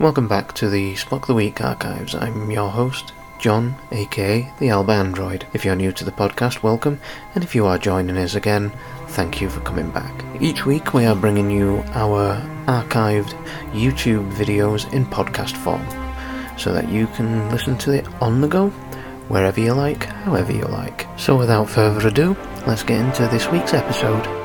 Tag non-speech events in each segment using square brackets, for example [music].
Welcome back to the Spock the Week archives. I'm your host, John, aka the Alba Android. If you're new to the podcast, welcome, and if you are joining us again, thank you for coming back. Each week we are bringing you our archived YouTube videos in podcast form so that you can listen to it on the go, wherever you like, however you like. So without further ado, let's get into this week's episode.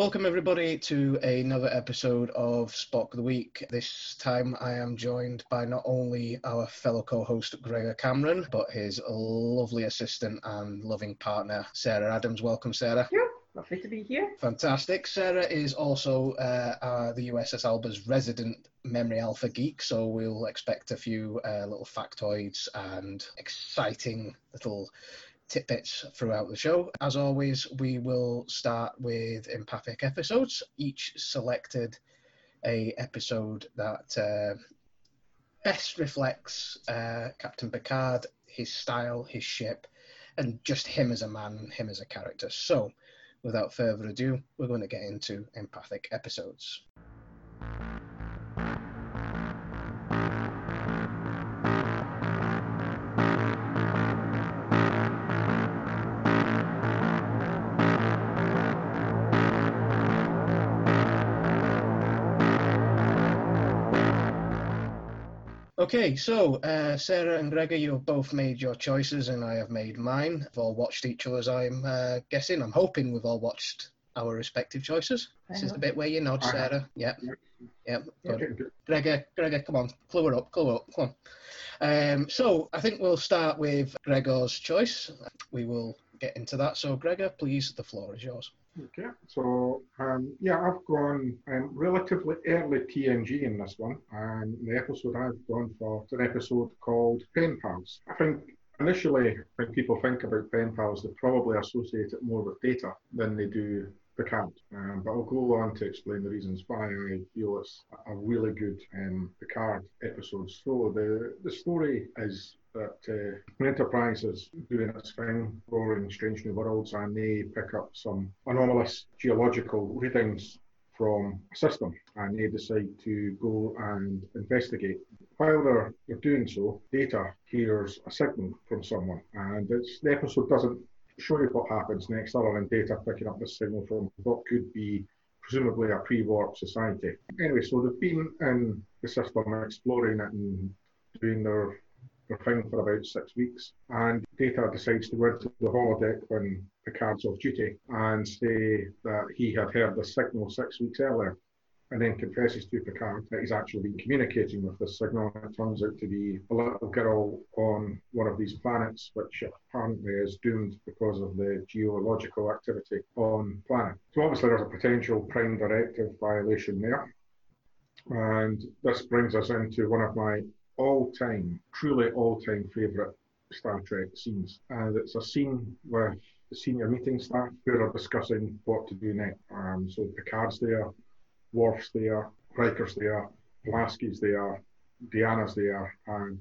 Welcome, everybody, to another episode of Spock the Week. This time I am joined by not only our fellow co host Gregor Cameron, but his lovely assistant and loving partner, Sarah Adams. Welcome, Sarah. Yeah, lovely to be here. Fantastic. Sarah is also uh, uh, the USS Alba's resident memory alpha geek, so we'll expect a few uh, little factoids and exciting little tidbits throughout the show. As always, we will start with empathic episodes. Each selected a episode that uh, best reflects uh, Captain Picard, his style, his ship, and just him as a man, him as a character. So, without further ado, we're going to get into empathic episodes. Okay, so uh, Sarah and Gregor, you have both made your choices, and I have made mine. We've all watched each other's. I'm uh, guessing. I'm hoping we've all watched our respective choices. This is the bit where you nod, Sarah. Yep. Yep. Good. Gregor, Gregor, come on, clue her up, clue her up, come on. Um, so I think we'll start with Gregor's choice. We will get into that. So Gregor, please, the floor is yours. Okay, so um, yeah, I've gone um, relatively early TNG in this one. and the episode I've gone for is an episode called Pen Pals. I think initially, when people think about Pen Pals, they probably associate it more with data than they do Picard. Um, but I'll go on to explain the reasons why I feel it's a really good um, Picard episode. So the, the story is that uh, Enterprise is doing its thing, exploring strange new worlds, and they pick up some anomalous geological readings from a system, and they decide to go and investigate. While they're, they're doing so, Data hears a signal from someone, and the episode doesn't show you what happens next, other than Data picking up this signal from what could be presumably a pre-warp society. Anyway, so they've been in the system exploring it and doing their for about six weeks. And Data decides to go into the holodeck when Picard's off duty and say that he had heard the signal six weeks earlier. And then confesses to Picard that he's actually been communicating with this signal. It turns out to be a little girl on one of these planets, which apparently is doomed because of the geological activity on planet. So obviously there's a potential prime directive violation there. And this brings us into one of my all-time, truly all-time favourite Star Trek scenes, and it's a scene with the senior meeting staff who are discussing what to do next. Um, so Picard's there, Worf's there, Riker's there, Pulaski's there, Deanna's there, and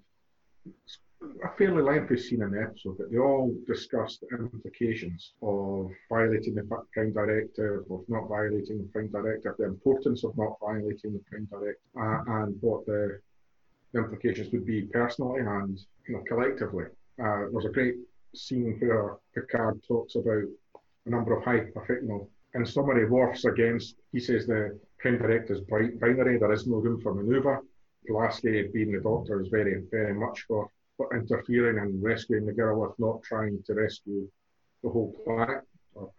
a fairly lengthy scene in the episode, but they all discuss the implications of violating the Prime Directive, of not violating the Prime Directive, the importance of not violating the Prime Directive, uh, and what the the implications would be personally and you know collectively. Uh, there's a great scene where Picard talks about a number of hypothetical. In summary, Worf's against, he says the prime is binary, there is no room for manoeuvre. Pulaski, being the doctor, is very, very much for, for interfering and rescuing the girl, if not trying to rescue the whole planet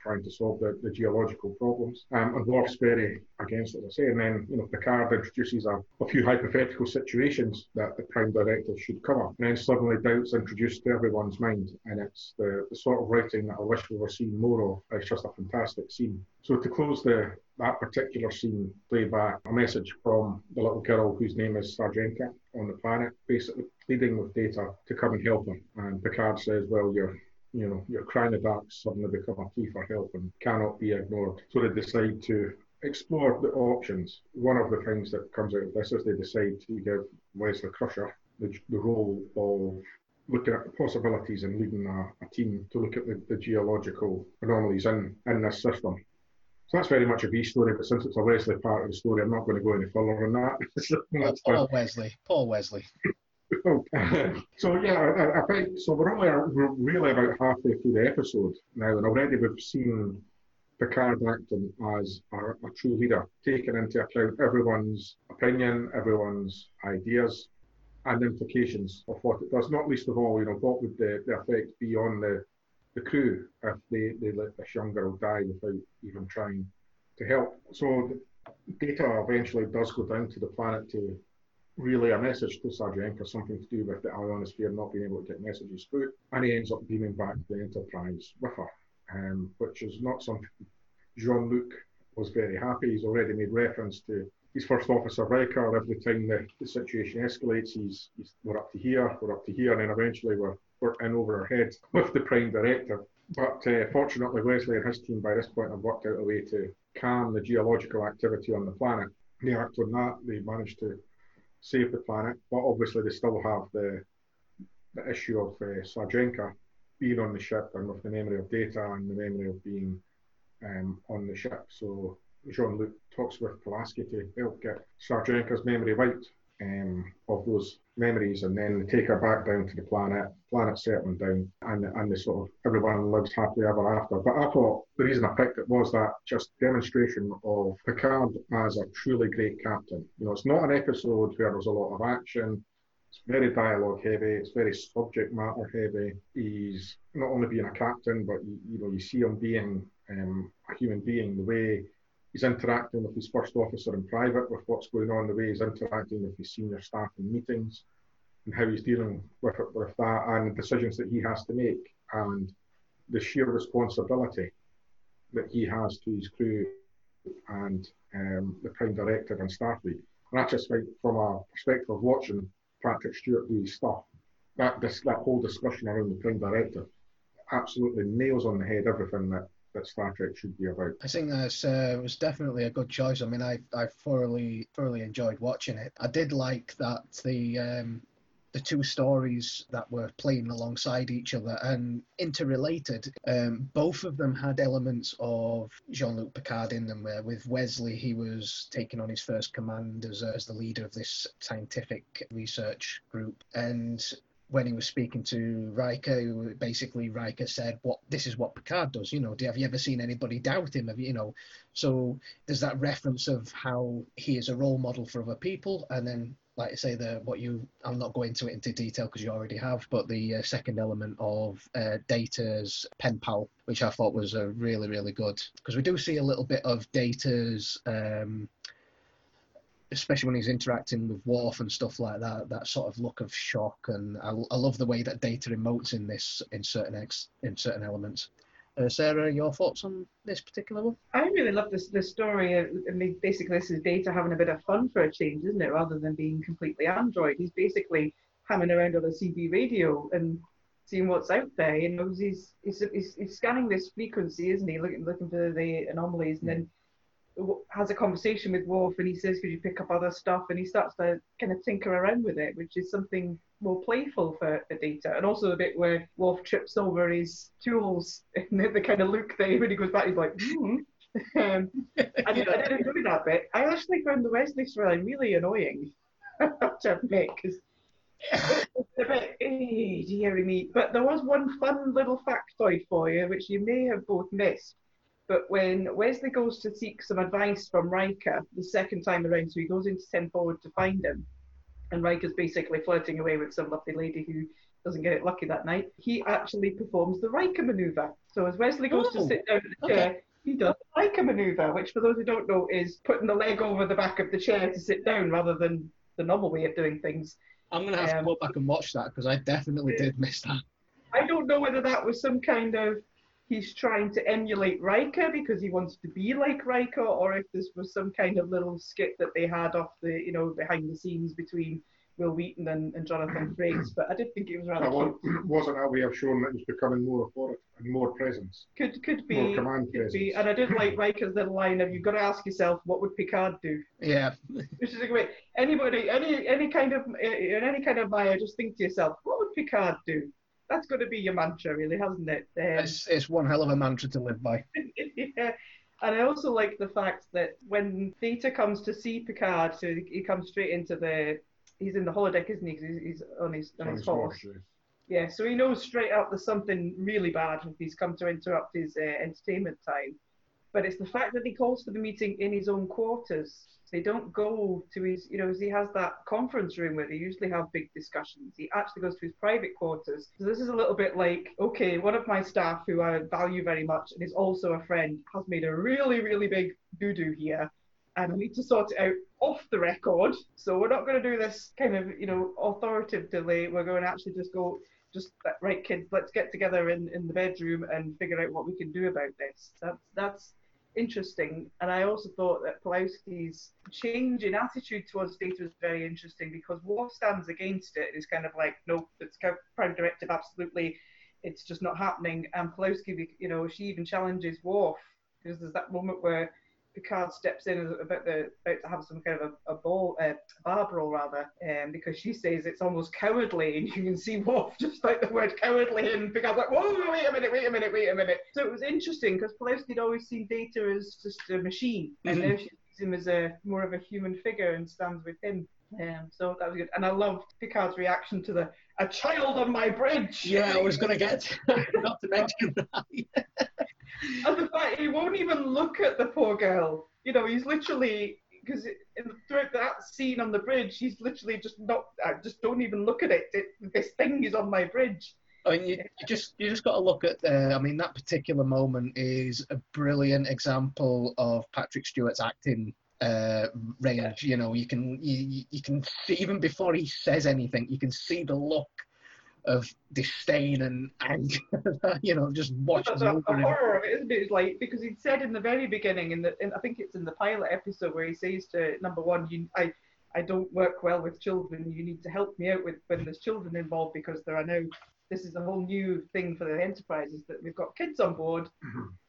trying to solve the, the geological problems. Um, and Worf's very against it, as I say. And then, you know, Picard introduces a, a few hypothetical situations that the Prime Directive should cover. And then suddenly doubts introduced to everyone's mind. And it's the, the sort of writing that I wish we were seeing more of. It's just a fantastic scene. So to close the that particular scene, play back a message from the little girl whose name is Sarjenka on the planet, basically pleading with Data to come and help her. And Picard says, well, you're you know, your crying dark suddenly become a plea for help and cannot be ignored. So they decide to explore the options. One of the things that comes out of this is they decide to give Wesley Crusher the, the role of looking at the possibilities and leading a, a team to look at the, the, geological anomalies in, in this system. So that's very much a B story, but since it's a Wesley part of the story, I'm not going to go any further on that. [laughs] Poor Wesley. Poor Wesley. Oh, [laughs] so yeah, I, I, think so. We're only uh, we're really about halfway through the episode now, and already we've seen Picard acting as a, a true leader, taking into account everyone's opinion, everyone's ideas, and implications of what it does. Not least of all, you know, what would the, the effect be on the the crew if they, they let this young girl die without even trying to help. So Data eventually does go down to the planet to relay a message to Sarjenka, something to do with the ionosphere not being able to get messages through, and he ends up beaming back the Enterprise with her, um, which is not something Jean-Luc was very happy. He's already made reference to his first officer Riker. Every time the, the situation escalates, he's, he's, we're up to here, we're up to here, and then eventually we're, we're in over our heads with the Prime Directive. But uh, fortunately, Wesley and his team by this point have worked out a way to calm the geological activity on the planet. They act on that. They managed to save the planet, but obviously they still have the the issue of uh, Sarjenka being on the ship and with the memory of data and the memory of being um, on the ship. So Jean Luc talks with Pulaski to help get Sarjenka's memory wiped um, of those memories and then take her back down to the planet, planet settling down, and, and the sort of everyone lives happily ever after. But I thought the reason I picked it was that just demonstration of Picard as a truly great captain. You know, it's not an episode where there's a lot of action. It's very dialogue heavy. It's very subject matter heavy. He's not only being a captain, but you, you know you see him being um, a human being. The way he's interacting with his first officer in private, with what's going on, the way he's interacting with his senior staff in meetings, and how he's dealing with it, with that, and the decisions that he has to make, and the sheer responsibility that he has to his crew and um, the Prime Directive and Starfleet. And I just think, from a perspective of watching Patrick Stewart do his stuff, that this, that whole discussion around the Prime Directive absolutely nails on the head everything that that Star Trek should be about. I think that uh, was definitely a good choice. I mean, I I thoroughly thoroughly enjoyed watching it. I did like that the um, the two stories that were playing alongside each other and interrelated. Um, both of them had elements of Jean-Luc Picard in them. Where with Wesley, he was taking on his first command as, as the leader of this scientific research group, and when he was speaking to Riker, basically Riker said, "What this is what Picard does." You know, have you ever seen anybody doubt him? Have you, you know? So there's that reference of how he is a role model for other people, and then, like I say, the what you I'm not going into it into detail because you already have, but the uh, second element of uh, Data's pen pal, which I thought was uh, really really good because we do see a little bit of Data's. Um, especially when he's interacting with Worf and stuff like that, that sort of look of shock. And I, I love the way that Data emotes in this in certain ex, in certain elements. Uh, Sarah, your thoughts on this particular one? I really love this story. I mean, basically, this is Data having a bit of fun for a change, isn't it? Rather than being completely android, he's basically hammering around on a CB radio and seeing what's out there. You know, he's he's, he's, he's scanning this frequency, isn't he? Looking looking for the anomalies, and then has a conversation with Worf and he says, Could you pick up other stuff? And he starts to kind of tinker around with it, which is something more playful for, for Data. And also the bit where Worf trips over his tools [laughs] and the, the kind of look there when he goes back, he's like, hmm. [laughs] um, I, I did enjoy that bit. I actually found the Wesley storyline really annoying, to admit, because it's a bit eh, dearie me. But there was one fun little factoid for you, which you may have both missed. But when Wesley goes to seek some advice from Riker the second time around, so he goes into 10 forward to find him, and Riker's basically flirting away with some lovely lady who doesn't get it lucky that night, he actually performs the Riker maneuver. So as Wesley goes oh, to sit down in the okay. chair, he does the Riker maneuver, which for those who don't know is putting the leg over the back of the chair to sit down rather than the normal way of doing things. I'm going to have um, to go back and watch that because I definitely did miss that. I don't know whether that was some kind of he's trying to emulate Riker because he wants to be like Riker, or if this was some kind of little skit that they had off the, you know, behind the scenes between Wil Wheaton and, and Jonathan Frakes. But I did think it was rather. That wasn't how we have shown that he's becoming more authority and more presence. Could could be. More command could presence. Be. And I did like Riker's little line of "You've got to ask yourself, what would Picard do?" Yeah. Which is a great. Anybody, any any kind of in any kind of Maya, just think to yourself, what would Picard do? That's got to be your mantra, really, hasn't it? Um, it's, it's one hell of a mantra to live by. [laughs] yeah. And I also like the fact that when Data comes to see Picard, so he comes straight into the. He's in the holodeck, isn't he? 'Cause he's, he's on his on his horse. Yeah, so he knows straight up there's something really bad if he's come to interrupt his uh, entertainment time. But it's the fact that he calls for the meeting in his own quarters. They don't go to his, you know, he has that conference room where they usually have big discussions. He actually goes to his private quarters. So this is a little bit like, okay, one of my staff who I value very much and is also a friend has made a really, really big doo doo here. And I need to sort it out off the record. So we're not going to do this kind of, you know, authoritative delay. We're going to actually just go, just right, kids, let's get together in, in the bedroom and figure out what we can do about this. That's that's interesting. And I also thought that Pulaski's change in attitude towards data was very interesting because Worf stands against it. It's kind of like, nope, it's prime directive, absolutely. It's just not happening. And Pulowski, you know, she even challenges Worf because there's that moment where Picard steps in about the about to have some kind of a, a ball, uh, bar brawl rather, um, because she says it's almost cowardly, and you can see [laughs] Worf just like the word cowardly, and Picard's like, whoa, wait a minute, wait a minute, wait a minute. So it was interesting because Pulaski'd always seen Data as just a machine, and Mhm. now she sees him as a more of a human figure and stands with him. Um, so that was good, and I loved Picard's reaction to the a child on my bridge. Yeah, I was going to get [laughs] not to mention [laughs] that. And the fact he won't even look at the poor girl. You know, he's literally because throughout that scene on the bridge, he's literally just not. I just don't even look at it. it this thing is on my bridge. I mean, you, you just you just got to look at. Uh, I mean, that particular moment is a brilliant example of Patrick Stewart's acting uh, range. You know, you can you, you can see even before he says anything, you can see the look of disdain and anger. [laughs] you know, just watches the, over the him. horror of it, isn't it? It's like because he'd said in the very beginning, in the in, I think it's in the pilot episode where he says to number one, you, I I don't work well with children. You need to help me out with when there's children involved because there are now. This is a whole new thing for the enterprises that we've got kids on board,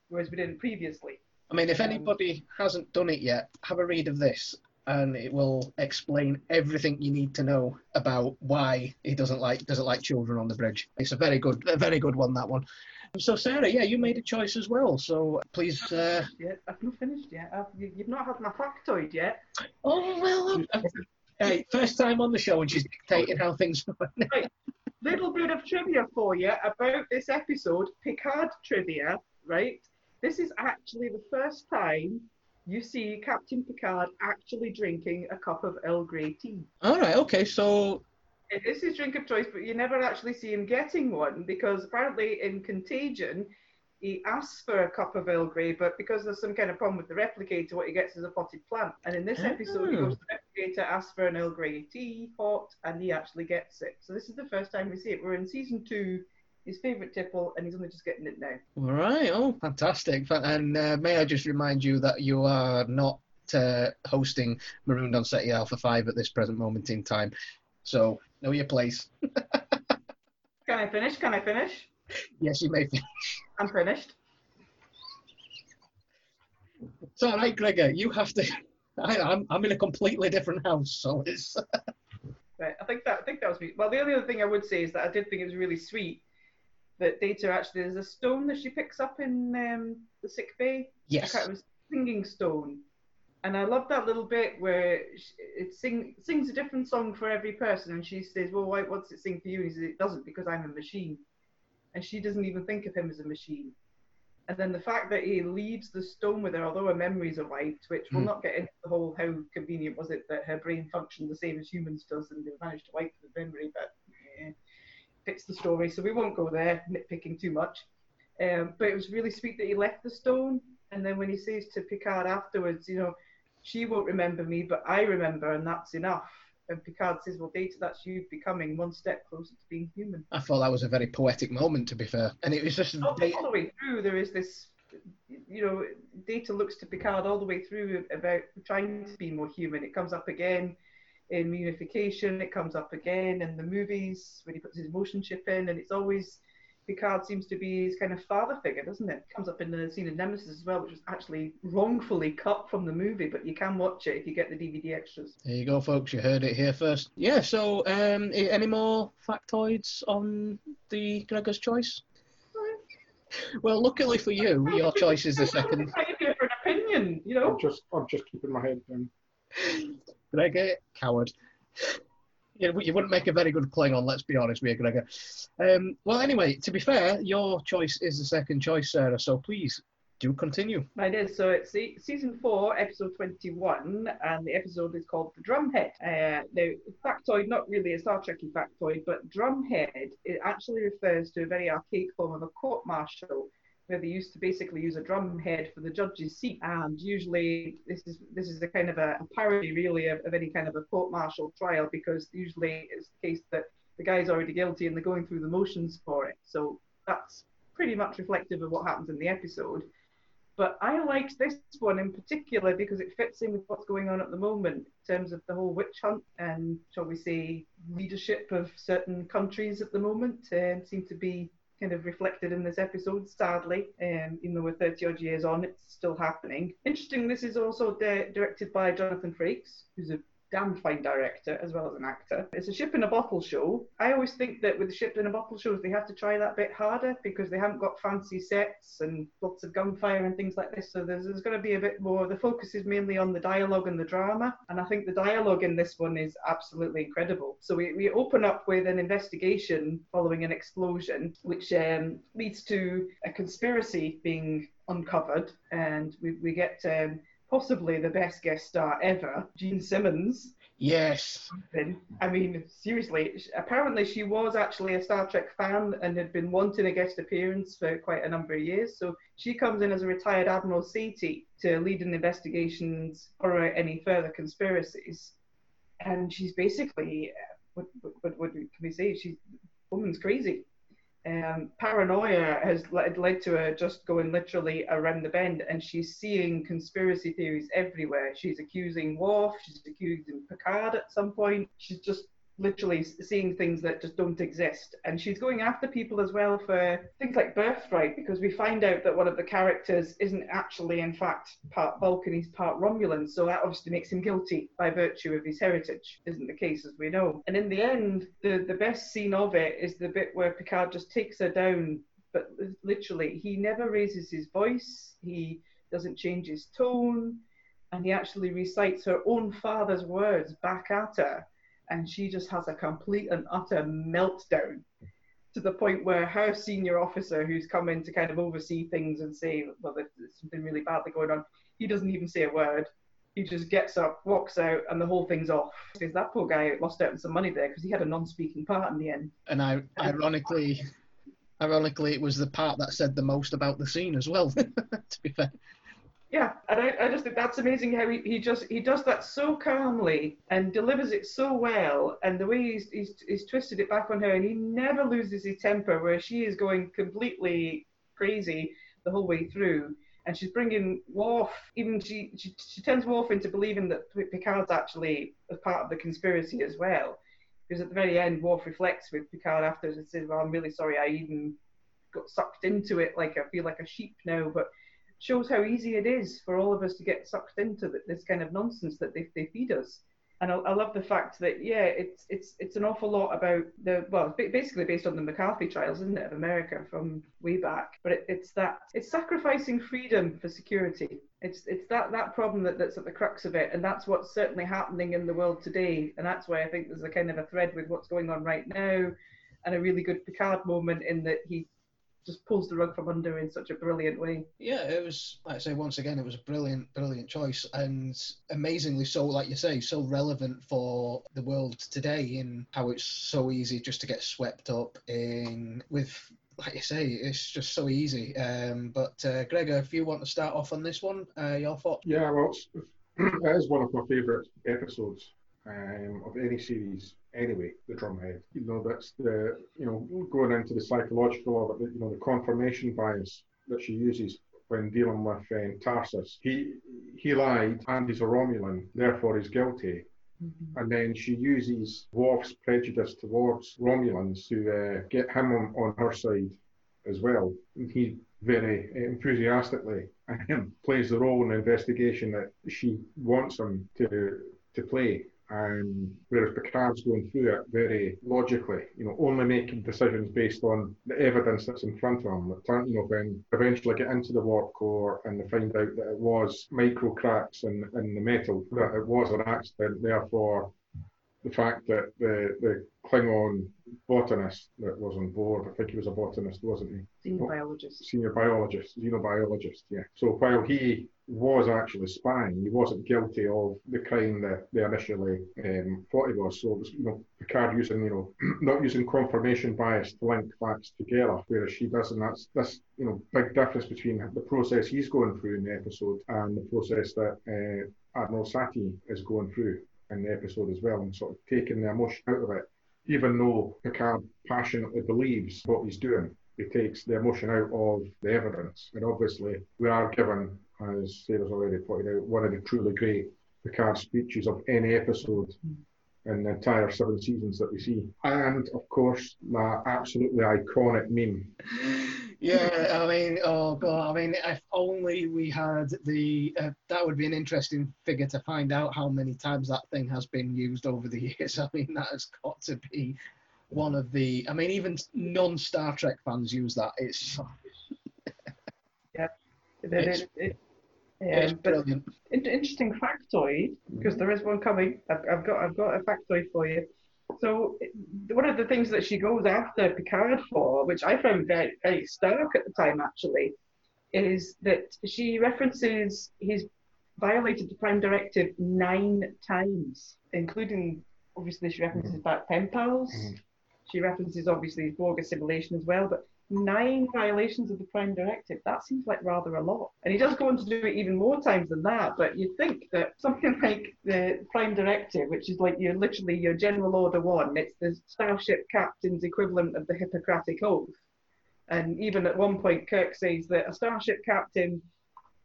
whereas we didn't previously. I mean, if anybody hasn't done it yet, have a read of this, and it will explain everything you need to know about why he doesn't like doesn't like children on the bridge. It's a very good, a very good one that one. So Sarah, yeah, you made a choice as well. So please. Uh... Yeah, I've not finished yet. I've, you, you've not had my factoid yet. Oh well. I'm- Hey, first time on the show, and she's dictating how things. [laughs] Right. Little bit of trivia for you about this episode, Picard trivia, right? This is actually the first time you see Captain Picard actually drinking a cup of Earl Grey tea. All right. Okay. So. It is his drink of choice, but you never actually see him getting one because apparently in Contagion, he asks for a cup of Earl Grey, but because there's some kind of problem with the replicator, what he gets is a potted plant. And in this ah. episode, he Oh. goes to the replicator, asks for an Earl Grey tea, hot, and he actually gets it. So this is the first time we see it. We're in season two, his favourite tipple, and he's only just getting it now. All right. Oh, fantastic. And uh, may I just remind you that you are not uh, hosting Marooned on Ceti Alpha 5 at this present moment in time. So, know your place. [laughs] Can I finish? Can I finish? Yes, you may. Finish. I'm finished. It's all right, Gregor. You have to. I, I'm, I'm in a completely different house, so it's. [laughs] Right, I think that I think that was me. Well, the only other thing I would say is that I did think it was really sweet that Data actually there's a stone that she picks up in um, the sick bay. Yes. It was singing stone, and I love that little bit where sh- it sing, sings a different song for every person, and she says, "Well, why, what's it sing for you?" And he says, "It doesn't because I'm a machine," and she doesn't even think of him as a machine. And then the fact that he leaves the stone with her, although her memories are wiped, which we'll Hmm. not get into the whole how convenient was it that her brain functioned the same as humans does, and they managed to wipe the memory, but eh, fits the story, so we won't go there, nitpicking too much. Um, but it was really sweet that he left the stone, and then when he says to Picard afterwards, you know, she won't remember me, but I remember, and that's enough. And Picard says, well, Data, that's you becoming one step closer to being human. I thought that was a very poetic moment, to be fair. And it was just. all, all the way through there is this you know data looks to picard all the way through about trying to be more human it comes up again in reunification it comes up again in the movies when he puts his motion chip in and it's always picard seems to be his kind of father figure doesn't it comes up in the scene in nemesis as well which was actually wrongfully cut from the movie but you can watch it if you get the dvd extras There you go, folks. You heard it here first. Yeah. So, um, any more factoids on the Gregor's choice? [laughs] Well, luckily for you, your choice is the second. [laughs] I'm here for an opinion, you know. I'm just, I'm just keeping my head down. [laughs] Gregor, coward. You, wouldn't make a very good Klingon, let's be honest with you, Gregor. Um, well, anyway, to be fair, your choice is the second choice, Sarah, so please do continue. Mine is. So it's season four, episode 21, and the episode is called The Drumhead. Uh, now, factoid, not really a Star Trekky factoid, but drumhead, it actually refers to a very archaic form of a court martial where they used to basically use a drum head for the judge's seat. And usually this is this is a kind of a, a parody really of, of any kind of a court martial trial because usually it's the case that the guy's already guilty and they're going through the motions for it. So that's pretty much reflective of what happens in the episode. But I liked this one in particular because it fits in with what's going on at the moment in terms of the whole witch hunt and, shall we say, leadership of certain countries at the moment and seem to be kind of reflected in this episode, sadly. Um, even though we're 30 odd years on, it's still happening. Interesting, this is also di- directed by Jonathan Frakes, who's a damn fine director as well as an actor. It's a ship in a bottle show. I always think that with the ship in a bottle shows, they have to try that bit harder because they haven't got fancy sets and lots of gunfire and things like this. So there's, there's going to be a bit more. The focus is mainly on the dialogue and the drama. And I think the dialogue in this one is absolutely incredible. So we, we open up with an investigation following an explosion, which um, leads to a conspiracy being uncovered. And we, we get. Um, possibly the best guest star ever, Jean Simmons. Yes. I mean, seriously, apparently she was actually a Star Trek fan and had been wanting a guest appearance for quite a number of years. So she comes in as a retired Admiral Satie to lead an investigations for any further conspiracies. And she's basically, uh, what, what, what can we say? She's, woman's crazy um, paranoia has led, led to her just going literally around the bend and she's seeing conspiracy theories everywhere. She's accusing Worf, she's accusing Picard at some point. She's just literally seeing things that just don't exist. And she's going after people as well for things like birthright, because we find out that one of the characters isn't actually, in fact, part Vulcan, he's part Romulan. So that obviously makes him guilty by virtue of his heritage. Isn't the case, as we know. And in the end, the, the best scene of it is the bit where Picard just takes her down, but literally, he never raises his voice, he doesn't change his tone. And he actually recites her own father's words back at her and she just has a complete and utter meltdown to the point where her senior officer, who's come in to kind of oversee things and say, well, there's something really badly going on, he doesn't even say a word. He just gets up, walks out, and the whole thing's off. Because that poor guy lost out on some money there because he had a non-speaking part in the end. And I, ironically, ironically, it was the part that said the most about the scene as well. [laughs] to be fair. Yeah, and I, I just think that's amazing how he, he just he does that so calmly and delivers it so well, and the way he's, he's he's twisted it back on her, and he never loses his temper, where she is going completely crazy the whole way through, and she's bringing Worf. Even she she, she turns Worf into believing that Picard's actually a part of the conspiracy as well, because at the very end, Worf reflects with Picard afterwards and says, "Well, I'm really sorry, I even got sucked into it. Like I feel like a sheep now, but." Shows how easy it is for all of us to get sucked into this kind of nonsense that they, they feed us. And I, I, love the fact that yeah, it's it's it's an awful lot about the well, basically based on the McCarthy trials, isn't it, of America from way back? But it, it's that it's sacrificing freedom for security. It's it's that that problem that, that's at the crux of it, and that's what's certainly happening in the world today. And that's why I think there's a kind of a thread with what's going on right now, and a really good Picard moment in that he just pulls the rug from under in such a brilliant way. Yeah, it was like I say once again, it was a brilliant, brilliant choice, and amazingly so, like you say, so relevant for the world today in how it's so easy just to get swept up in with. Like you say, it's just so easy. Um, but uh, Gregor, if you want to start off on this one, uh, your thought? Yeah, well, [clears throat] it is one of my favourite episodes um, of any series anyway, the drumhead. You know, that's the, you know, going into the psychological of it, you know, the confirmation bias that she uses when dealing with um, Tarses. He he lied and he's a Romulan, therefore he's guilty. Mm-hmm. And then she uses Worf's prejudice towards Romulans to uh, get him on, on her side as well. And he very enthusiastically [laughs] plays the role in the investigation that she wants him to to play and whereas Picard's going through it very logically, you know, only making decisions based on the evidence that's in front of him. That, you know, when eventually get into the warp core and they find out that it was micro cracks in, in the metal, that it was an accident, therefore the fact that the, the Klingon botanist that was on board, I think he was a botanist, wasn't he? Senior biologist. Senior biologist, xenobiologist, yeah. So while he was actually spying, he wasn't guilty of the crime that they initially um, thought he was. So it was, you know, Picard using, you know, [clears throat] not using confirmation bias to link facts together, whereas she does, and that's this, you know, big difference between the process he's going through in the episode and the process that uh, Admiral Satie is going through in the episode as well, and sort of taking the emotion out of it. Even though Picard passionately believes what he's doing, he takes the emotion out of the evidence. And obviously, we are given, as Sarah's already pointed out, one of the truly great Picard speeches of any episode in the entire seven seasons that we see. And of course, that absolutely iconic meme yeah, I mean, oh god, I mean, if only we had the, uh, that would be an interesting figure to find out how many times that thing has been used over the [laughs] years. I mean, that has got to be one of the, I mean, even non Star Trek fans use that. It's, [laughs] yeah, it's, it, yeah, it's brilliant. Interesting factoid, because there is one coming. I've, I've got, I've got a factoid for you. So one of the things that she goes after Picard for, which I found very, very stark at the time actually, is that she references he's violated the Prime Directive nine times, including obviously she references mm-hmm. back pen pals. Mm-hmm. She references obviously Borg assimilation as well, but nine violations of the Prime Directive. That seems like rather a lot. And he does go on to do it even more times than that, but you'd think that [laughs] something like the Prime Directive, which is like you're literally your General Order 1, it's the starship captain's equivalent of the Hippocratic Oath. And even at one point, Kirk says that a starship captain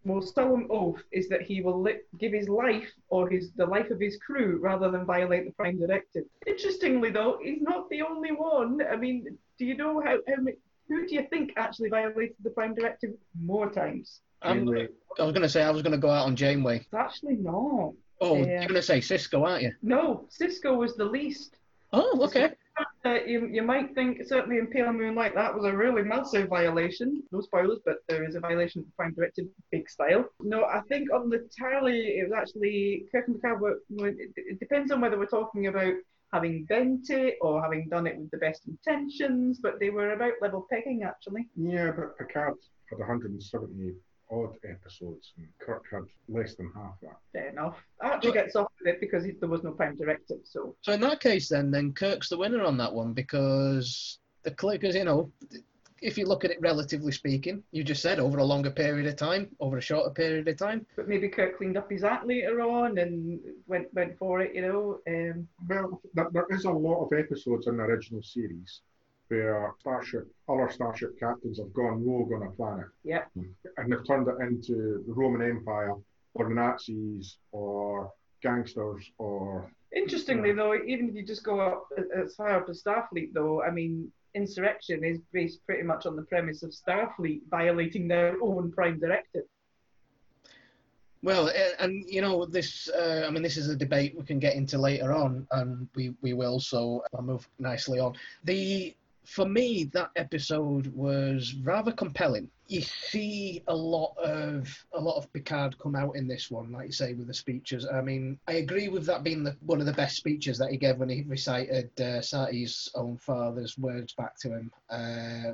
most solemn oath is that he will li- give his life or his the life of his crew rather than violate the Prime Directive. Interestingly, though, he's not the only one. I mean, do you know how, how who do you think actually violated the Prime Directive more times? Um, I was going to say I was going to go out on Janeway. It's actually not. Oh, you're going to say Sisko, aren't you? No, Sisko was the least. Oh, okay. You, you might think, certainly in Pale Moonlight, that was a really massive violation. No spoilers, but there is a violation of the Prime Directive, big style. No, I think on the tally, it was actually Kirk and it, it depends on whether we're talking about having bent it or having done it with the best intentions, but they were about level pegging actually. Yeah, but Picard had 170 odd episodes, and Kirk had less than half that. Fair enough. Archer gets off with it because there was no prime directive. So. So in that case, then, then Kirk's the winner on that one because the clickers, you know, if you look at it relatively speaking, you just said over a longer period of time, over a shorter period of time. But maybe Kirk cleaned up his act later on and went went for it, you know. Um, well, there, there is a lot of episodes in the original series where starship, other starship captains have gone rogue on a planet. Yeah. And they've turned it into the Roman Empire or the Nazis or gangsters or. Interestingly, though, even if you just go up as far up as Starfleet, though, I mean, insurrection is based pretty much on the premise of Starfleet violating their own prime directive. Well, and you know this. Uh, I mean, this is a debate we can get into later on, and we we will. So I'll move nicely on. The for me, that episode was rather compelling. You see a lot of a lot of Picard come out in this one, like you say, with the speeches. I mean, I agree with that being the, one of the best speeches that he gave when he recited uh, Satie's own father's words back to him. Uh,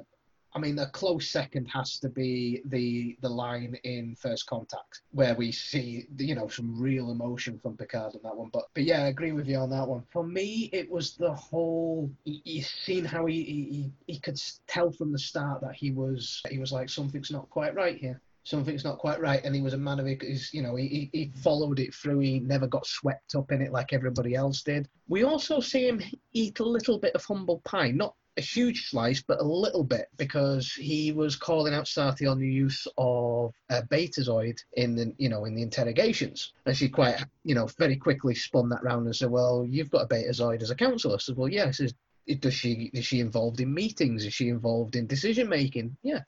I mean, a close second has to be the the line in First Contact, where we see you know some real emotion from Picard in that one. But but yeah, I agree with you on that one. For me, it was the whole. You seen how he, he he could tell from the start that he was he was like something's not quite right here something's not quite right and he was a man of his you know he, he followed it through he never got swept up in it like everybody else did we also see him eat a little bit of humble pie not a huge slice, but a little bit because he was calling out Satie on the use of a betazoid in the you know in the interrogations, and she quite you know very quickly spun that round and said, "Well, you've got a betazoid as a counselor." I said, "Well, yes. Yeah. Does she is she involved in meetings? Is she involved in decision making? Yeah."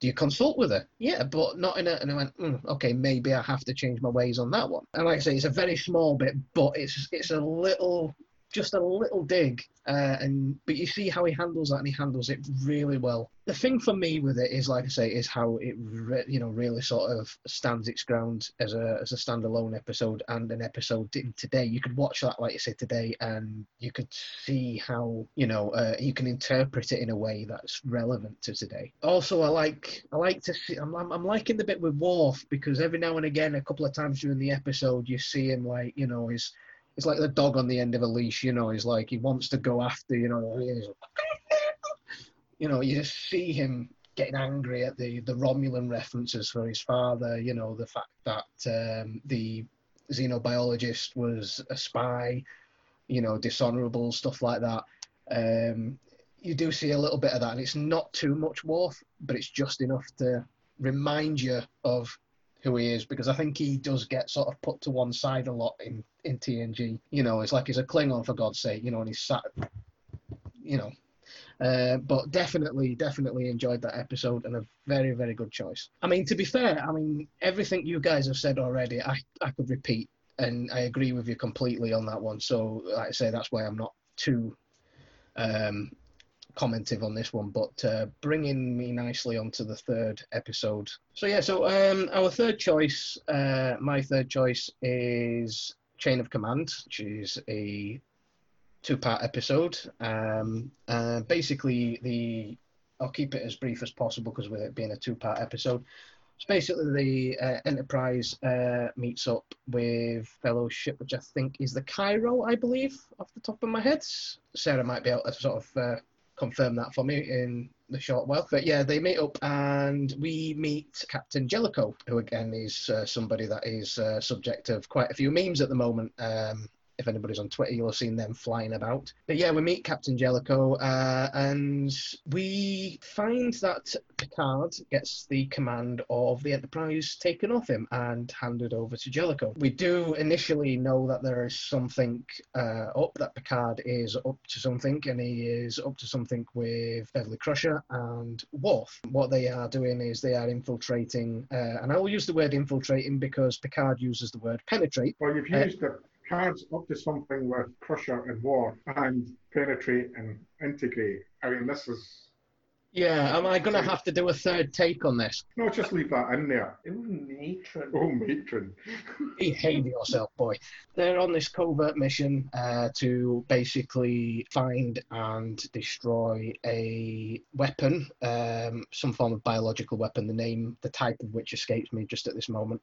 do you consult with her? Yeah, but not in a. And I went, mm, okay, maybe I have to change my ways on that one. And like I say, it's a very small bit, but it's it's a little just a little dig, uh, and but you see how he handles that, and he handles it really well. The thing for me with it is, like I say, is how it re- you know really sort of stands its ground as a as a standalone episode and an episode today. You could watch that, like you say, today, and you could see how you know uh, you can interpret it in a way that's relevant to today. Also, I like I like to see I'm, I'm, I'm liking the bit with Worf because every now and again, a couple of times during the episode, you see him like you know his it's like the dog on the end of a leash, you know. He's like he wants to go after, you know. you know, you just see him getting angry at the the Romulan references for his father. You know, the fact that um, the xenobiologist was a spy. You know, dishonourable stuff like that. Um, you do see a little bit of that, and it's not too much Worf, but it's just enough to remind you of who he is because I think he does get sort of put to one side a lot in, in TNG. You know, it's like he's a Klingon for God's sake, you know, and he's sat, you know. Uh, but definitely, definitely enjoyed that episode and a very, very good choice. I mean, to be fair, I mean, everything you guys have said already, I, I could repeat and I agree with you completely on that one. So, like I say, that's why I'm not too um, commentive on this one, but uh, bringing me nicely onto the third episode. So yeah, so um, our third choice, uh, my third choice is Chain of Command, which is a two-part episode. Um, uh, basically, the I'll keep it as brief as possible because with it being a two-part episode. So basically, the uh, Enterprise uh, meets up with Fellowship, which I think is the Cairo, I believe, off the top of my head. Sarah might be able to sort of uh, confirm that for me in the short while. But yeah, they meet up and we meet Captain Jellicoe, who again is uh, somebody that is uh, subject of quite a few memes at the moment. Um, if anybody's on Twitter, you'll have seen them flying about. But yeah, we meet Captain Jellicoe, uh, and we find that Picard gets the command of the Enterprise taken off him and handed over to Jellicoe. We do initially know that there is something uh, up, that Picard is up to something, and he is up to something with Beverly Crusher and Worf. What they are doing is they are infiltrating, uh, and I will use the word infiltrating because Picard uses the word penetrate. Well, you've uh, used it cards up to something with Crusher and Worf and penetrate and integrate. I mean, this is. Yeah, am I going to have to do a third take on this? No, just leave that in there. Oh, matron. Oh, matron. [laughs] Behave yourself, boy. They're on this covert mission uh, to basically find and destroy a weapon, um, some form of biological weapon, the name, the type of which escapes me just at this moment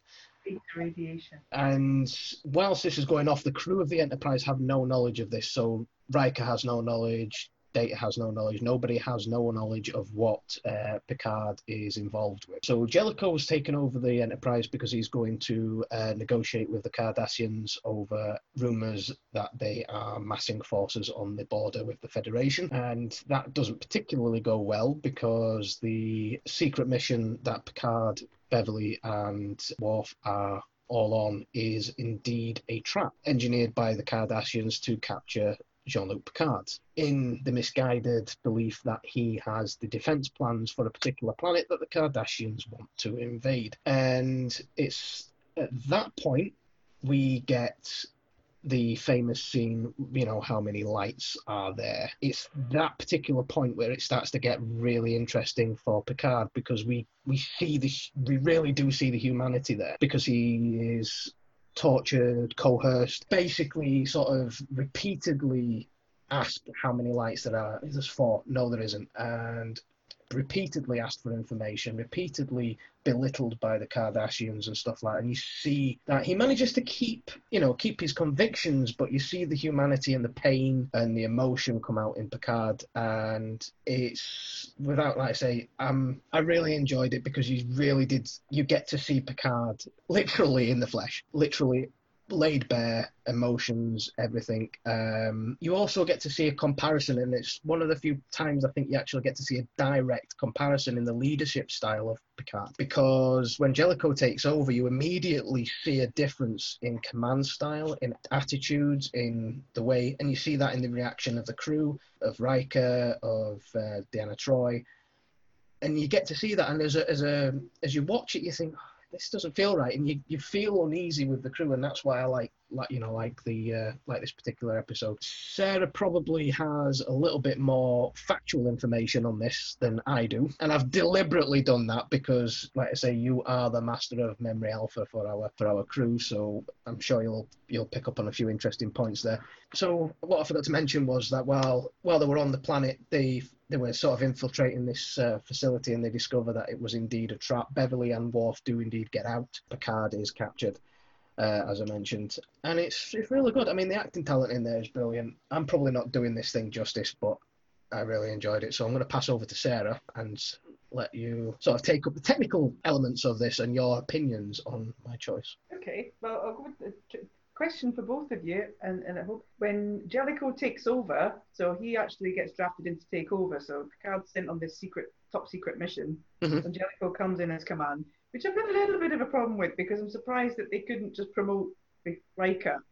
radiation. And whilst this is going off, the crew of the Enterprise have no knowledge of this. So Riker has no knowledge, Data has no knowledge. Nobody has no knowledge of what uh, Picard is involved with. So Jellicoe has taken over the Enterprise because he's going to uh, negotiate with the Cardassians over rumours that they are massing forces on the border with the Federation. And that doesn't particularly go well because the secret mission that Picard Beverly and Worf are all on is indeed a trap engineered by the Cardassians to capture Jean-Luc Picard in the misguided belief that he has the defense plans for a particular planet that the Cardassians want to invade. And it's at that point we get the famous scene, you know, how many lights are there? It's that particular point where it starts to get really interesting for Picard because we we see the we really do see the humanity there because he is tortured, coerced, basically sort of repeatedly asked how many lights there are. There's four. No, there isn't. And repeatedly asked for information, repeatedly belittled by the Cardassians and stuff like that. And you see that he manages to keep, you know, keep his convictions, but you see the humanity and the pain and the emotion come out in Picard. And it's, without, like I say, um, I really enjoyed it because you really did, you get to see Picard literally in the flesh, literally laid bare emotions, everything. Um, you also get to see a comparison, and it's one of the few times I think you actually get to see a direct comparison in the leadership style of Picard. Because when Jellicoe takes over, you immediately see a difference in command style, in attitudes, in the way, and you see that in the reaction of the crew, of Riker, of uh, Deanna Troi and you get to see that, and as a as a as you watch it, you think. "Oh, this doesn't feel right, and you, you feel uneasy with the crew, and that's why I like like you know like the uh, like this particular episode. Sarah probably has a little bit more factual information on this than I do, and I've deliberately done that because, like I say, you are the master of memory alpha for our for our crew, so I'm sure you'll you'll pick up on a few interesting points there. So what I forgot to mention was that while while they were on the planet, they they were sort of infiltrating this uh, facility and they discover that it was indeed a trap. Beverly and Worf do indeed get out. Picard is captured, uh, as I mentioned, and it's it's really good. I mean, the acting talent in there is brilliant. I'm probably not doing this thing justice, but I really enjoyed it. So I'm going to pass over to Sarah and let you sort of take up the technical elements of this and your opinions on my choice. Okay, well, I'll go with the question for both of you, and, and I hope when Jellicoe takes over, so he actually gets drafted in to take over. So Picard's sent on this secret, top secret mission, Mhm. and Jellicoe comes in as command, which I've got a little bit of a problem with because I'm surprised that they couldn't just promote Riker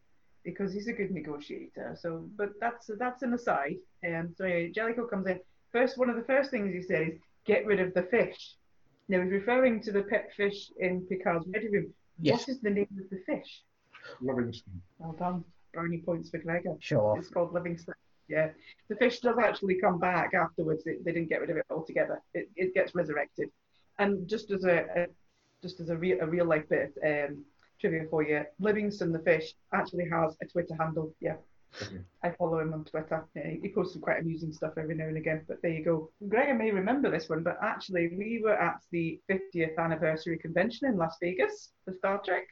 because he's a good negotiator. So, but that's that's an aside. Um, so anyway, Jellicoe comes in. First, one of the first things he says, "Get rid of the fish." Now he's referring to the pet fish in Picard's ready room. Yes. What is the name of the fish? Livingston. Well done. Brownie points for Gregor. Sure. It's called Livingston. Yeah. The fish does actually come back afterwards. They, they didn't get rid of it altogether. It, it gets resurrected. And just as a, a just as a real a real life bit of um, trivia for you, Livingston the fish actually has a Twitter handle. Yeah. Okay. I follow him on Twitter. Yeah, he posts some quite amusing stuff every now and again. But there you go. Gregor may remember this one, but actually we were at the 50th anniversary convention in Las Vegas for Star Trek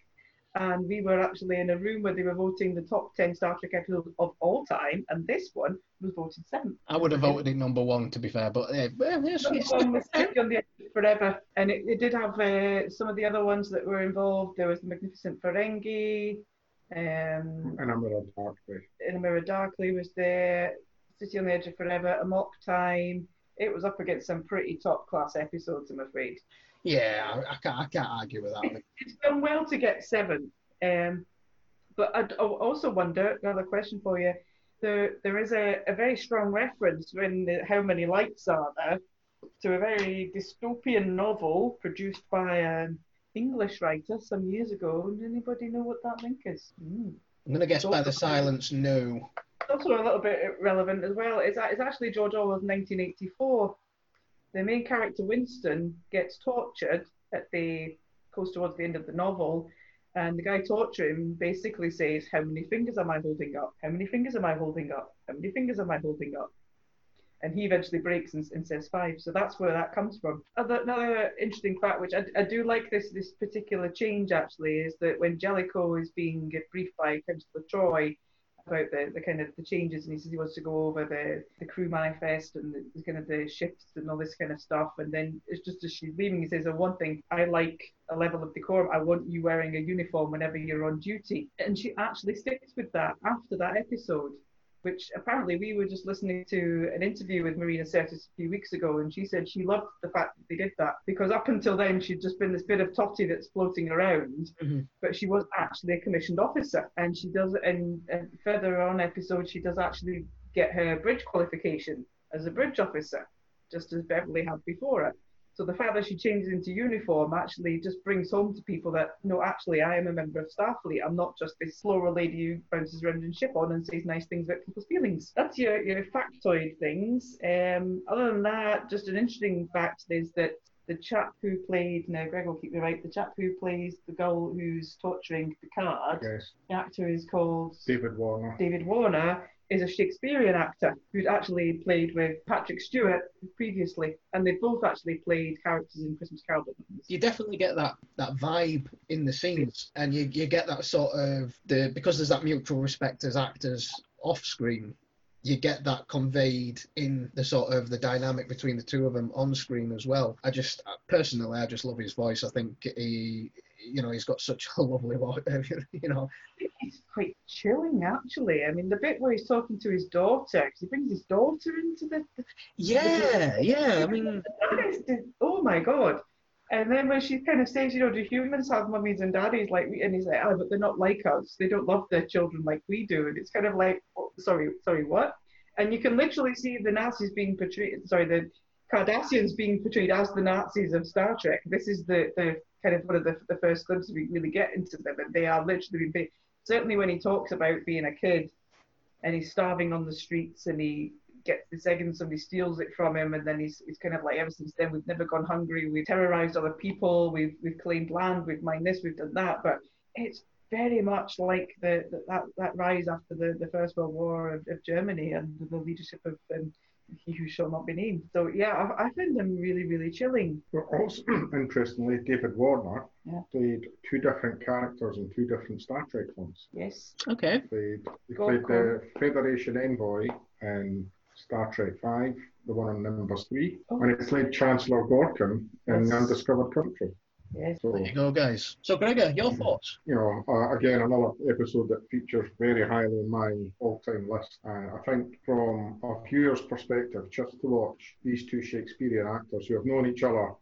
and we were actually in a room where they were voting the top 10 Star Trek episodes of all time, and this one was voted seventh. I would have voted it number one, to be fair, but uh, well, yes, yes. one was [laughs] on the Edge Forever, and it, it did have uh, some of the other ones that were involved. There was the Magnificent Ferengi, um, And I'm a darkly. In a Mirror Darkly was there, City on the Edge of Forever, Amok Time. It was up against some pretty top class episodes, I'm afraid. Yeah, I, I can't, I can't argue with that. It's done well to get seven. Um, but I also wonder another question for you. There, there is a, a very strong reference in the How Many Lights Are There to a very dystopian novel produced by an English writer some years ago. Does anybody know what that link is? Mm. I'm going to guess by the silence, no. It's also a little bit relevant as well. It's, it's actually George Orwell's 1984. The main character Winston gets tortured at the goes towards the end of the novel, and the guy torturing him basically says, "How many fingers am I holding up? How many fingers am I holding up? How many fingers am I holding up?" And he eventually breaks and, and says five. So that's where that comes from. Other, another interesting fact, which I, I do like this this particular change actually, is that when Jellicoe is being briefed by Councillor Troi about the, the kind of the changes and he says he wants to go over the, the crew manifest and the, the kind of the shifts and all this kind of stuff. And then it's just as she's leaving he says oh, one thing I like a level of decorum. I want you wearing a uniform whenever you're on duty. And she actually sticks with that after that episode which apparently we were just listening to an interview with Marina Sirtis a few weeks ago, and she said she loved the fact that they did that because up until then she'd just been this bit of totty that's floating around, Mhm. but she was actually a commissioned officer, and she does in, in further on episode, she does actually get her bridge qualification as a bridge officer, just as Beverly had before her. So the fact that she changes into uniform actually just brings home to people that no, actually I am a member of Starfleet. I'm not just this slower lady who bounces around in ship on and says nice things about people's feelings. That's your your factoid things. Um, other than that, just an interesting fact is that the chap who played now Greg will keep me right. The chap who plays the Gul who's torturing Picard, Yes. the actor is called David Warner. David Warner is a Shakespearean actor who'd actually played with Patrick Stewart previously, and they both actually played characters in Christmas Carol. You definitely get that, that vibe in the scenes, and you, you get that sort of the because there's that mutual respect as actors off screen. You get that conveyed in the sort of the dynamic between the two of them on screen as well. I just personally, I just love his voice. I think he, you know, he's got such a [laughs] lovely voice. [laughs] You know, It's quite chilling, actually. I mean, the bit where he's talking to his daughter, 'cause he brings his daughter into the. the yeah, yeah. I mean, the- oh my god. And then when she kind of says, you know, do humans have mummies and daddies like we? And he's like, oh, but they're not like us. They don't love their children like we do. And it's kind of like, oh, sorry, sorry, what? And you can literally see the Nazis being portrayed, sorry, the Cardassians being portrayed as the Nazis of Star Trek. This is the, the kind of one of the, the first glimpses we really get into them, and they are literally certainly when he talks about being a kid and he's starving on the streets and he gets this egg and somebody steals it from him and then he's, he's kind of like ever since then we've never gone hungry. We've terrorized other people. We've we've claimed land. We've mined this. We've done that. But it's very much like the, the that that rise after the, the first world war of, of germany and the leadership of um, he who shall not be named. So yeah, I, I found them really, really chilling. But also, [clears throat] interestingly, David Warner Yeah. played two different characters in two different Star Trek films. Yes. Okay. Played, he Go played on, the Federation envoy in Star Trek Five, the one on number three, Oh. and he played Chancellor Gorkon in Yes. The Undiscovered Country. Yes. So, There you go, guys. So, Gregor, your thoughts? you know, uh, again, another episode that features very highly in my all-time list. Uh, I think from a viewer's perspective, just to watch these two Shakespearean actors who have known each other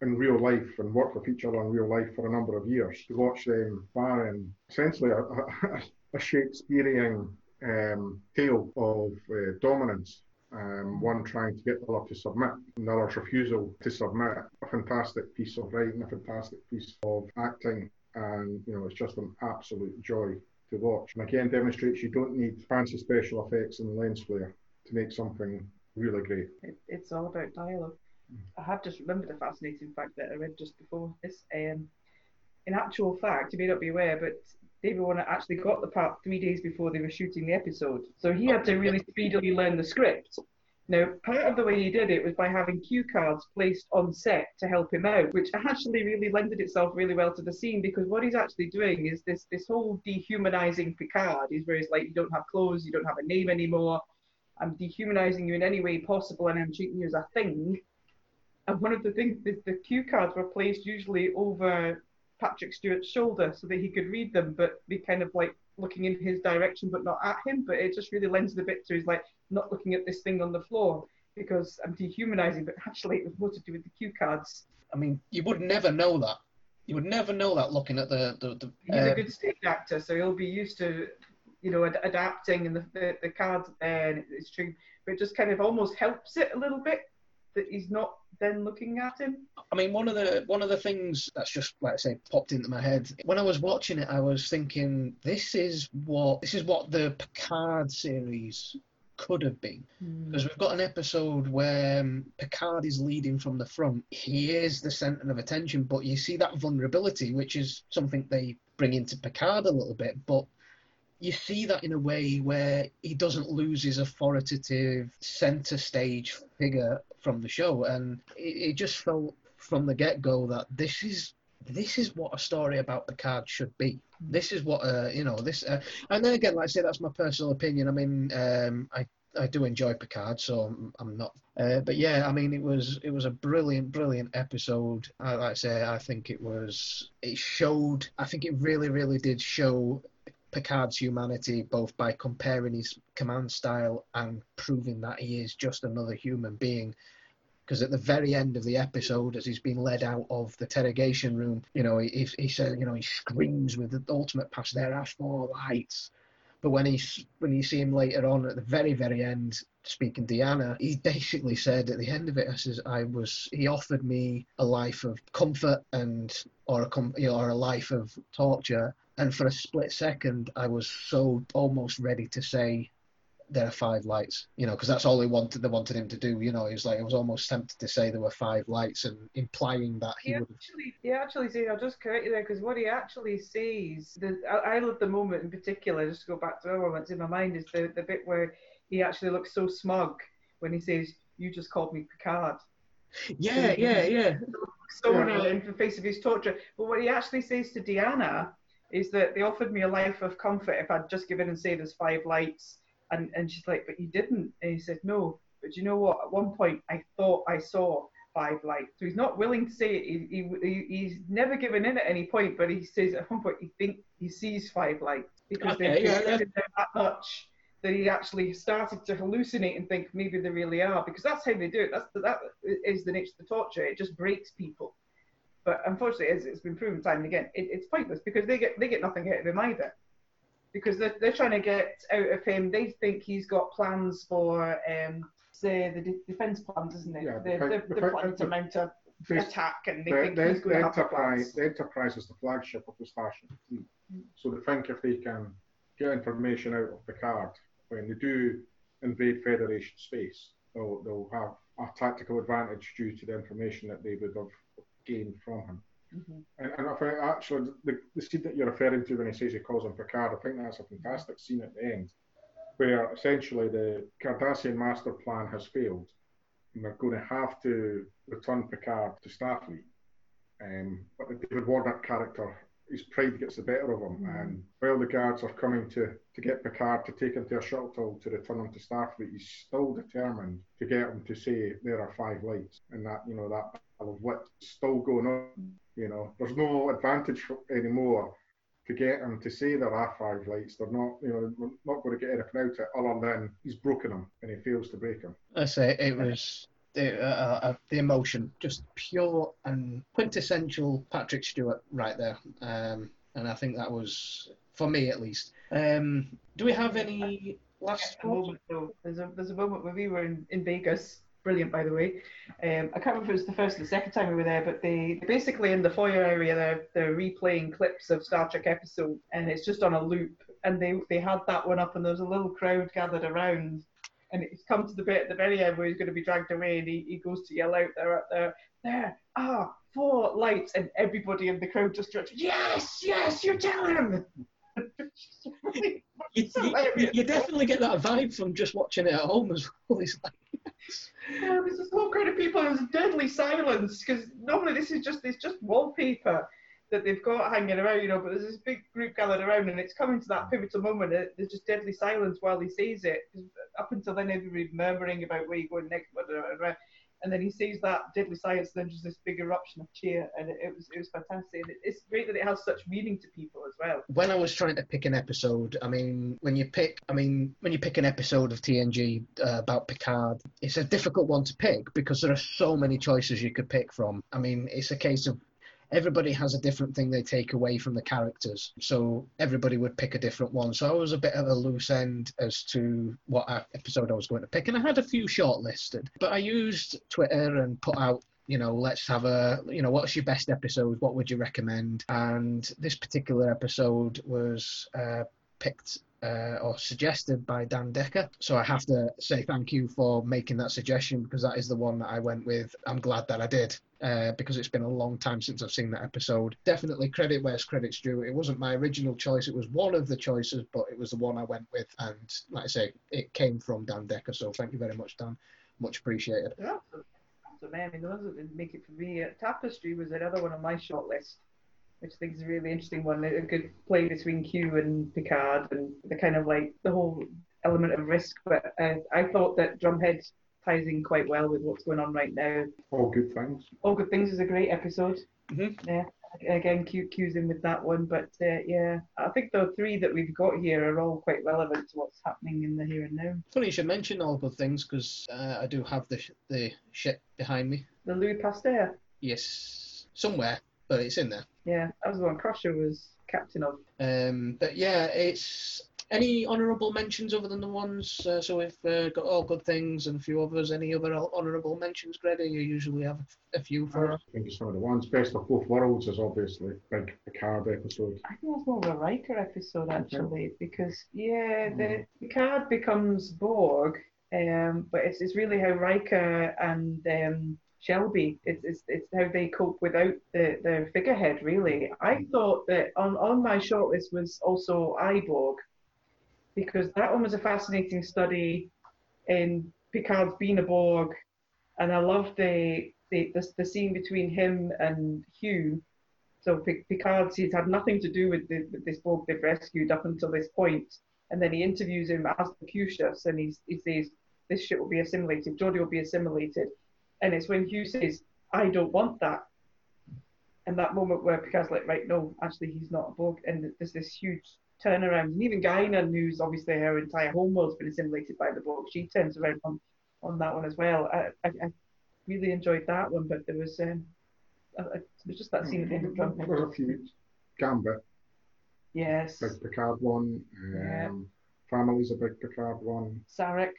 in real life and worked with each other in real life for a number of years, to watch them firing essentially a, [laughs] a, a Shakespearean um, tale of uh, dominance um, one trying to get the other to submit, and the other's refusal to submit. A fantastic piece of writing, a fantastic piece of acting, and you know it's just an absolute joy to watch. And again, demonstrates you don't need fancy special effects and lens flare to make something really great. It, it's all about dialogue. I have just remembered a fascinating fact that I read just before this. Um, in actual fact, you may not be aware, but David Warner actually got the part three days before they were shooting the episode. So he had to really speedily learn the script. Now, part of the way he did it was by having cue cards placed on set to help him out, which actually really lended itself really well to the scene because what he's actually doing is this this whole dehumanizing Picard is where he's like, you don't have clothes, you don't have a name anymore. I'm dehumanizing you in any way possible, and I'm treating you as a thing. And one of the things, the, the cue cards were placed usually over Patrick Stewart's shoulder so that he could read them, but be kind of like looking in his direction, but not at him. But it just really lends the bit to his like not looking at this thing on the floor because I'm dehumanizing, but actually it was more to do with the cue cards. I mean, you would never know that. You would never know that looking at the the. the He's uh, a good stage actor, so he'll be used to, you know, ad- adapting and the, the, the cards there and it's true. But it just kind of almost helps it a little bit that he's not then looking at him. I mean, one of the one of the things that's just like I say popped into my head when I was watching it. I was thinking, this is what this is what the Picard series could have been. Because we've got an episode where um, Picard is leading from the front. He is the centre of attention, but you see that vulnerability, which is something they bring into Picard a little bit. But you see that in a way where he doesn't lose his authoritative centre stage figure from the show, and it, it just felt from the get go that this is this is what a story about Picard should be. This is what uh, you know. This uh, and then again, like I say, that's my personal opinion. I mean, um, I I do enjoy Picard, so I'm, I'm not. Uh, but yeah, I mean, it was it was a brilliant, brilliant episode. I, like I say, I think it was. It showed. I think it really, really did show Picard's humanity, both by comparing his command style and proving that he is just another human being. Because at the very end of the episode, as he's been led out of the interrogation room, you know, he, he says, you know, he screams with the ultimate pass, there are four lights. But when he's when you see him later on at the very very end speaking to Deanna, he basically said at the end of it, I says I was he offered me a life of comfort and or a com, or a life of torture, and for a split second I was so almost ready to say there are five lights, you know, because that's all they wanted. They wanted him to do, you know. He was like, I was almost tempted to say there were five lights, and implying that he He would. actually, he actually says, I'll just correct you there because what he actually says, the, I, I love the moment in particular, just to go back to other moments in my mind, is the, the bit where he actually looks so smug when he says, You just called me Picard. Yeah, yeah, yeah. Sonar in the face of his torture. But what he actually says to Deanna is that they offered me a life of comfort if I'd just give in and say there's five lights. And, and she's like, But you didn't. And he said, No. But you know what? At one point, I thought I saw five lights. So he's not willing to say it. He, he, he's never given in at any point, but he says at one point he think he sees five lights because Okay, they've yeah, that much that he actually started to hallucinate and think maybe they really are because that's how they do it. That's that is the nature of the torture. It just breaks people. But unfortunately, as it's been proven time and again, it, it's pointless because they get they get nothing out of him either. Because they're, they're trying to get out of him. They think he's got plans for um, uh, the de- defense plans, isn't it? Yeah, they're, the- they're, they're planning to mount a attack, and they the, think the, he's going the to Enterprise, the Enterprise is the flagship of the Starship Fleet. Mm. So they think if they can get information out of Picard when they do invade Federation space, they'll, they'll have a tactical advantage due to the information that they would have gained from him. Mhm. And, and I think actually the, the scene that you're referring to when he says he calls him Picard, I think that's a fantastic scene at the end, where essentially the Cardassian master plan has failed, and they're going to have to return Picard to Starfleet. Um, but the David Warnock character, his pride gets the better of him, Mhm. and while the guards are coming to, to get Picard to take him to a shuttle to return him to Starfleet, he's still determined to get him to say there are five lights, and that you know that of wit still going on. You know, there's no advantage anymore to get him to say there are five lights. They're not, you know, we're not going to get anything out of it other than he's broken them and he fails to break them. I say it was the, uh, uh, the emotion, just pure and quintessential Patrick Stewart right there. Um, and I think that was, for me at least. Um, do we have any last a moment though. There's a there's a moment where we were in, in Vegas. Brilliant, by the way. Um, I can't remember if it was the first or the second time we were there, but they basically in the foyer area they're they're replaying clips of Star Trek episodes, and it's just on a loop. And they they had that one up, and there was a little crowd gathered around. And it's come to the bit at the very end where he's going to be dragged away, and he, he goes to yell out there, there, there are four lights, and everybody in the crowd just starts, yes, yes, you tell him. [laughs] You, you, you definitely get that vibe from just watching it at home as well. It's like, Yeah, there's this whole crowd of people. There's deadly silence because normally this is just it's just wallpaper that they've got hanging around, you know. But there's this big group gathered around, and it's coming to that pivotal moment. There's just deadly silence while he says it. Up until then, everybody's murmuring about where you're going next, blah, blah, blah, blah. And then he sees that deadly silence. And then just this big eruption of cheer, and it, it was it was fantastic. And it, it's great that it has such meaning to people as well. when I was trying to pick an episode, I mean, when you pick, I mean, when you pick an episode of TNG uh, about Picard, it's a difficult one to pick because there are so many choices you could pick from. I mean, it's a case of everybody has a different thing they take away from the characters, so everybody would pick a different one. So I was a bit of a loose end as to what episode I was going to pick, and I had a few shortlisted, but I used Twitter and put out you know, let's have a, you know, what's your best episode? What would you recommend? And this particular episode was uh, picked uh, or suggested by Dan Decker. So I have to say thank you for making that suggestion because that is the one that I went with. I'm glad that I did. Uh, because it's been a long time since I've seen that episode. Definitely credit where's credit's due. It wasn't my original choice, it was one of the choices, but it was the one I went with. And like I say, it came from Dan Decker. So thank you very much, Dan. Much appreciated. Yeah. So, man, I mean, the ones that didn't make it for me, Tapestry was another one on my short list, which I think is a really interesting one. A good play between Q and Picard, and the kind of like the whole element of risk. But uh, I thought that Drumhead ties in quite well with what's going on right now. All good things. All Good Things is a great episode. Mhm. Yeah. Again, Q, Q's in with that one, but uh, yeah, I think the three that we've got here are all quite relevant to what's happening in the here and now. Funny you should mention all good things because uh, I do have the sh- the shit behind me. The Louis Pasteur, Yes, somewhere, but it's in there. Yeah, that was the one Crusher was captain of. Um, but yeah, it's any honourable mentions other than the ones. Uh, so we've uh, got all good things and a few others. Any other honourable mentions, Greta? You usually have a few for I think it's one of the ones. Best of both worlds is obviously big Picard episode. I think that's more of a Riker episode actually, because yeah, the Picard becomes Borg, um, but it's it's really how Riker and um, Shelby, it's, it's it's how they cope without the the figurehead. Really, I mm. thought that on on my shortlist was also I, Borg, because that one was a fascinating study in Picard's being a Borg, and I love the the the, the scene between him and Hugh. So Picard, he's had nothing to do with, the, with this Borg they've rescued up until this point, and then he interviews him as Locutus, and he's, he says, "This shit will be assimilated. Jodie will be assimilated," and it's when Hugh says, "I don't want that," and that moment where Picard's like, "Right, no, actually, he's not a Borg," and there's this huge turnaround, and even Guinan, who's obviously her entire homeworld's been assimilated by the Borg, she turns around on, on that one as well. I, I, I really enjoyed that one, but there was um, uh, uh, there's just that scene at the end of Drunk. There's a few. Gambit, Yes. big Picard one. Um, Yeah. Family's a big Picard one. Sarek.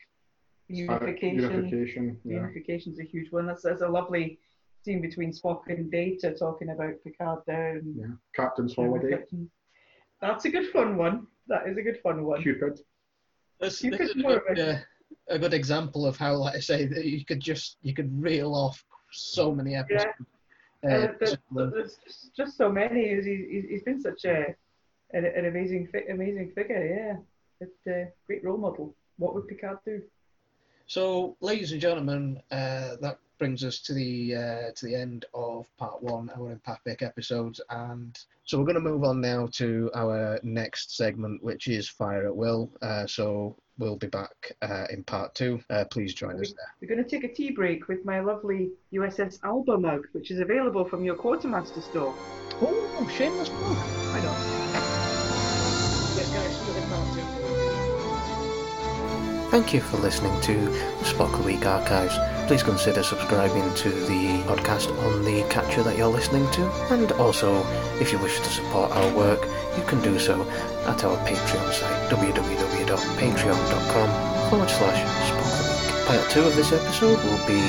Unification. Unification. Yeah. Unification's a huge one. That's that's a lovely scene between Spock and Data talking about Picard there. And, yeah. Captain's Holiday. That's a good fun one. That is a good fun one. Qpid. This, You this could is a good, uh, a good example of how, like I say, that you could just you could reel off so many episodes. Uh, Uh, there's, just there's just, just so many. He's, he's, he's been such a an, an amazing fi- amazing figure. Yeah, but, uh, great role model. What would Picard do? So, ladies and gentlemen, uh, that brings us to the uh, to the end of part one, our empathic episodes, and so we're going to move on now to our next segment, which is Fire at Will. Uh, so we'll be back uh, in part two. Uh, please join us there. We're going to take a tea break with my lovely USS Alba mug, which is available from your quartermaster store. Oh, shameless plug. Why not? Thank you for listening to the Spock Week archives. Please consider subscribing to the podcast on the catcher that you're listening to. And also, if you wish to support our work, you can do so at our Patreon site, www.patreon.com forward slash Spock. Part two of this episode will be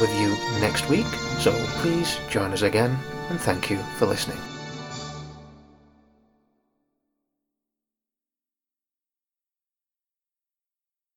with you next week, so please join us again, and thank you for listening.